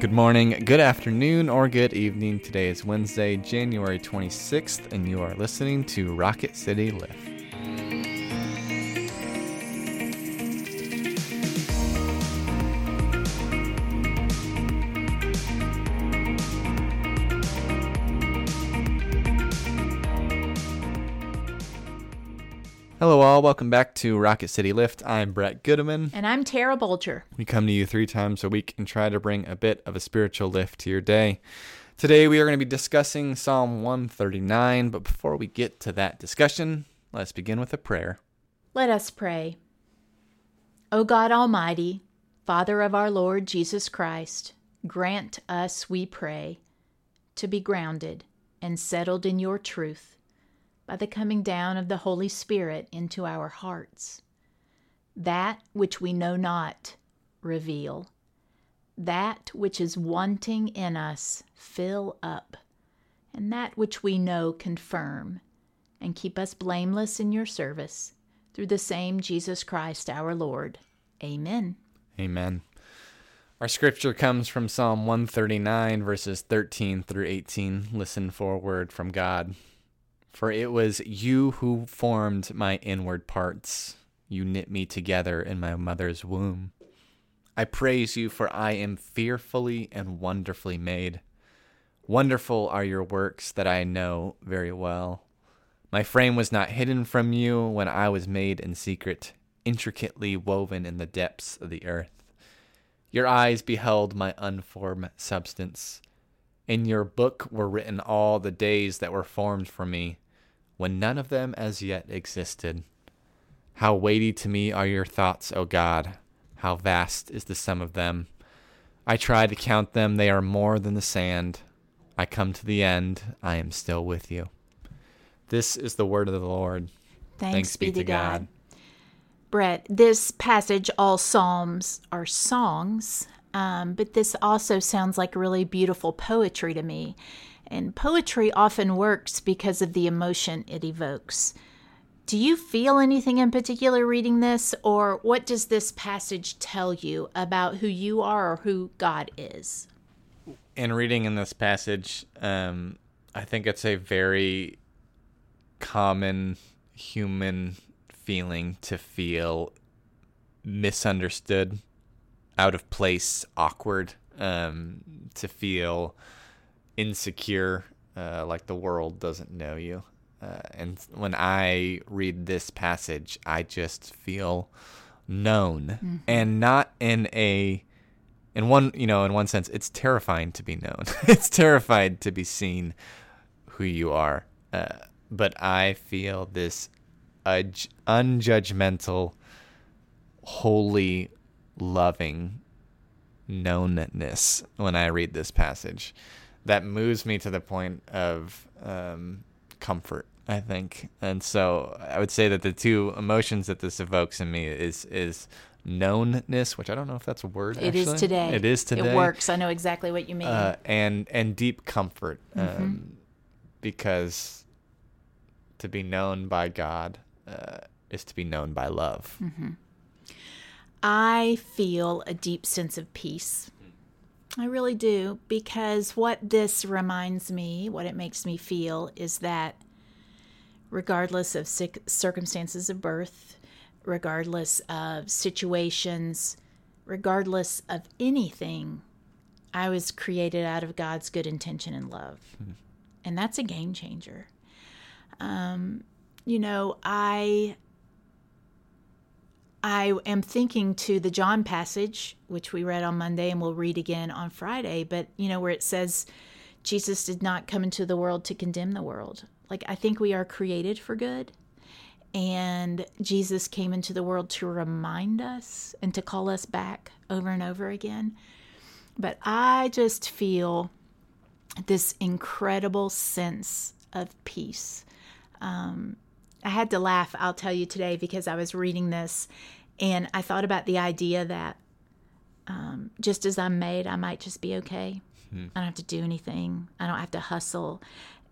Good morning, good afternoon, or good evening. Today is Wednesday, January 26th, and you are listening to Rocket City Lift. Hello, all. Welcome back to Rocket City Lift. I'm Brett Goodeman. And I'm Tara Bolger. We come to you three times a week and try to bring a bit of a spiritual lift to your day. Today, we are going to be discussing Psalm 139, but before we get to that discussion, let's begin with a prayer. Let us pray. O God Almighty, Father of our Lord Jesus Christ, grant us, we pray, to be grounded and settled in your truth by the coming down of the Holy Spirit into our hearts. That which we know not, reveal. That which is wanting in us, fill up. And that which we know, confirm. And keep us blameless in your service, through the same Jesus Christ our Lord. Amen. Amen. Our scripture comes from Psalm 139, verses 13 through 18. Listen for a word from God. For it was you who formed my inward parts. You knit me together in my mother's womb. I praise you, for I am fearfully and wonderfully made. Wonderful are your works that I know very well. My frame was not hidden from you when I was made in secret, intricately woven in the depths of the earth. Your eyes beheld my unformed substance. In your book were written all the days that were formed for me, when none of them as yet existed. How weighty to me are your thoughts, O God! How vast is the sum of them! I try to count them, they are more than the sand. I come to the end, I am still with you. This is the word of the Lord. Thanks, Thanks be, be, to God. God. Brett, this passage, all Psalms are songs, um, but this also sounds like really beautiful poetry to me. And poetry often works because of the emotion it evokes. Do you feel anything in particular reading this, or what does this passage tell you about who you are or who God is? In reading in this passage, um, I think it's a very common human feeling to feel misunderstood out of place, awkward, um, to feel insecure, uh, like the world doesn't know you. Uh, and when I read this passage, I just feel known, mm-hmm. and not in a in one you know in one sense it's terrifying to be known it's terrified to be seen who you are uh, but i feel this unjudgmental holy loving knownness when I read this passage that moves me to the point of um, comfort. I think, and so I would say that the two emotions that this evokes in me is is knownness, which I don't know if that's a word. It actually. is today. It is today. It works. I know exactly what you mean. Uh, and and deep comfort, mm-hmm. um, because to be known by God uh, is to be known by love. Mm-hmm. I feel a deep sense of peace. I really do, because what this reminds me, what it makes me feel, is that regardless of circumstances of birth, regardless of situations, regardless of anything, I was created out of God's good intention and love. Mm-hmm. And that's a game changer. Um, you know, I I am thinking to the John passage, which we read on Monday and we'll read again on Friday, but you know, where it says, Jesus did not come into the world to condemn the world. Like, I think we are created for good. And Jesus came into the world to remind us and to call us back over and over again. But I just feel this incredible sense of peace. Um, I had to laugh, I'll tell you today, because I was reading this and I thought about the idea that um, just as I'm made, I might just be okay. Hmm. I don't have to do anything, I don't have to hustle.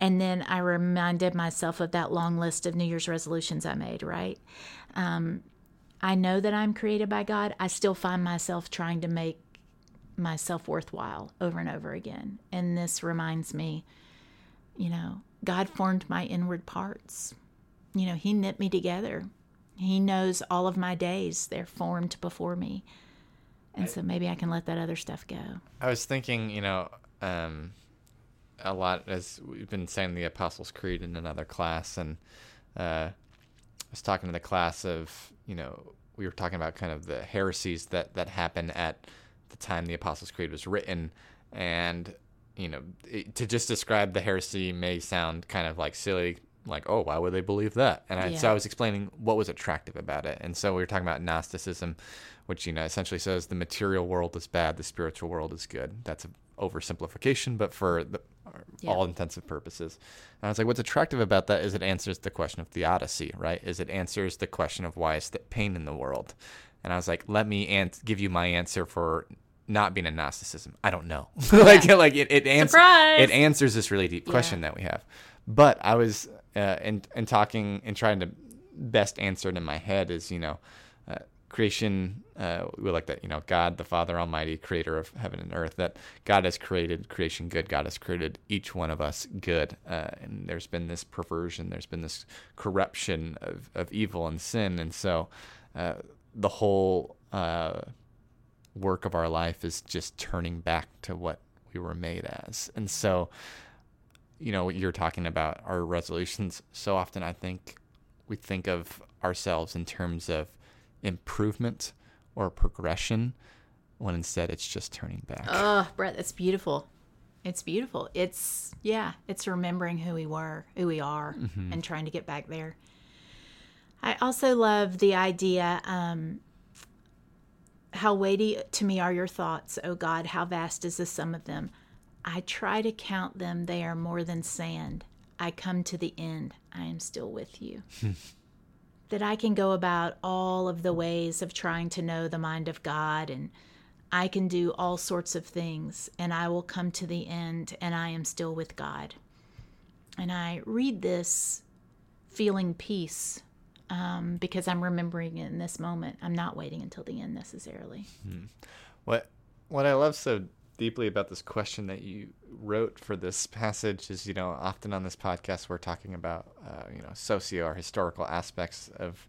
And then I reminded myself of that long list of New Year's resolutions I made, right? Um, I know that I'm created by God. I still find myself trying to make myself worthwhile over and over again. And this reminds me, you know, God formed my inward parts. You know, He knit me together. He knows all of my days, they're formed before me. And so maybe I can let that other stuff go. I was thinking, you know, um, a lot as we've been saying the Apostles' Creed in another class, and uh, I was talking to the class of, you know, we were talking about kind of the heresies that that happened at the time the Apostles' Creed was written, and you know, it, to just describe the heresy may sound kind of like silly, like oh, why would they believe that? And I, so I was explaining what was attractive about it, and so we were talking about Gnosticism, which you know essentially says the material world is bad, the spiritual world is good. That's an oversimplification, but for the, Yeah. all intensive purposes. And I was like, what's attractive about that is it answers the question of theodicy, right? Is it answers the question of why is there pain in the world? And I was like, let me an- give you my answer for not being a Gnosticism. I don't know. like, like it, it, ans- it answers this really deep question that we have. But I was uh, in in talking and trying to best answer it in my head is you know uh, creation. Uh, we like that you know God the Father Almighty, Creator of heaven and earth. That God has created creation good. God has created each one of us good. Uh, and there's been this perversion. There's been this corruption of of evil and sin. And so uh, the whole uh, work of our life is just turning back to what we were made as. And so, you know, what you're talking about our resolutions. So often, I think we think of ourselves in terms of improvement or progression, when instead it's just turning back. Oh, Brett, that's beautiful. It's beautiful. It's yeah, it's remembering who we were, who we are, and trying to get back there. I also love the idea. Um, how weighty to me are your thoughts, O God? How vast is the sum of them? I try to count them; they are more than sand. I come to the end. I am still with you. that I can go about all of the ways of trying to know the mind of God and I can do all sorts of things and I will come to the end and I am still with God. And I read this feeling peace um, because I'm remembering it in this moment. I'm not waiting until the end necessarily. What what I love so deeply about this question that you wrote for this passage is, you know, often on this podcast we're talking about, uh, you know, socio or historical aspects of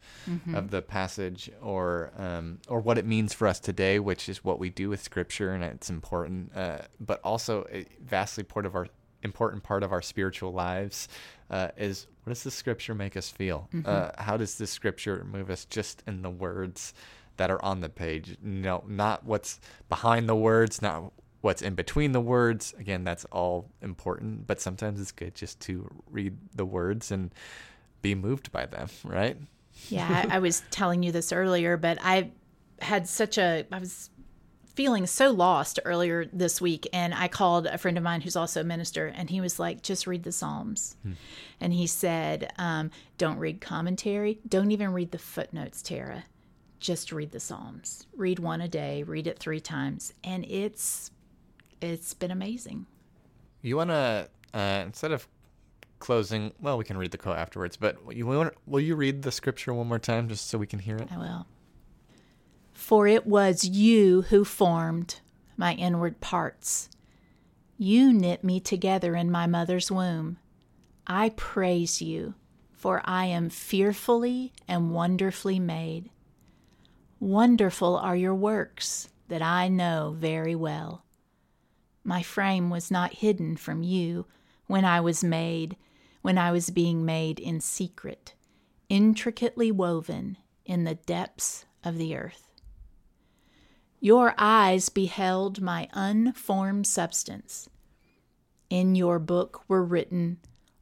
of the passage, or um, or what it means for us today, which is what we do with Scripture, and it's important, uh, but also a vastly part of our important part of our spiritual lives uh, is what does the Scripture make us feel? Uh, how does the Scripture move us just in the words? that are on the page. No, not what's behind the words, not what's in between the words. Again, that's all important, but sometimes it's good just to read the words and be moved by them, right? Yeah, I, I was telling you this earlier, but I had such a, I was feeling so lost earlier this week. And I called a friend of mine who's also a minister, and he was like, just read the Psalms. And he said, um, don't read commentary, don't even read the footnotes, Tara. Just read the Psalms. Read one a day, read it three times. And it's, it's been amazing. You want to, uh, instead of closing, well, we can read the quote afterwards, but you want, will you read the scripture one more time just so we can hear it? I will. For it was you who formed my inward parts. You knit me together in my mother's womb. I praise you, for I am fearfully and wonderfully made. Wonderful are your works that I know very well. My frame was not hidden from you when I was made, when I was being made in secret, intricately woven in the depths of the earth. Your eyes beheld my unformed substance. In your book were written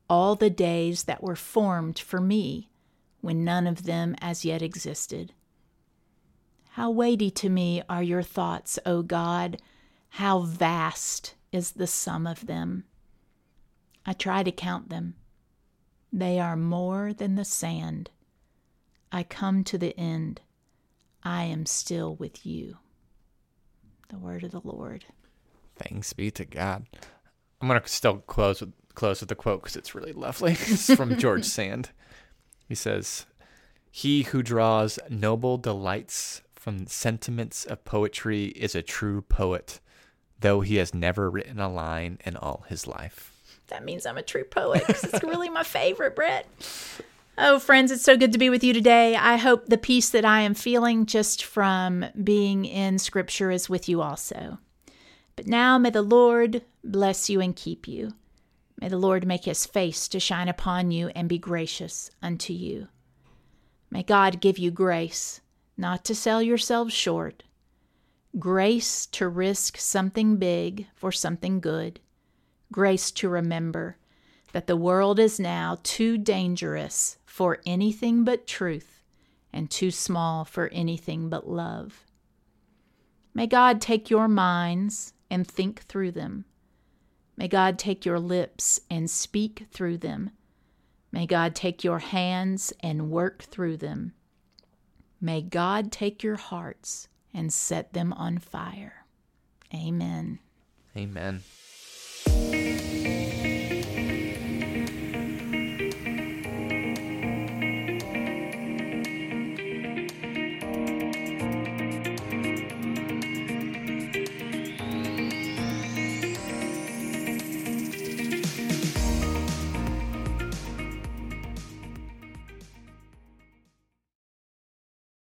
all the days that were formed for me, when none of them as yet existed. How weighty to me are your thoughts, O God! How vast is the sum of them! I try to count them. They are more than the sand. I come to the end. I am still with you. The word of the Lord. Thanks be to God. I'm gonna still close with close with the quote because it's really lovely. it's from George Sand. He says, "He who draws noble delights from sentiments of poetry is a true poet. Though he has never written a line in all his life. That means I'm a true poet because it's really my favorite, Brett. Oh, friends, it's so good to be with you today. I hope the peace that I am feeling just from being in Scripture is with you also. But now may the Lord bless you and keep you. May the Lord make his face to shine upon you and be gracious unto you. May God give you grace not to sell yourselves short, grace to risk something big for something good, grace to remember that the world is now too dangerous for anything but truth and too small for anything but love. May God take your minds and think through them. May God take your lips and speak through them. May God take your hands and work through them. May God take your hearts and set them on fire. Amen. Amen.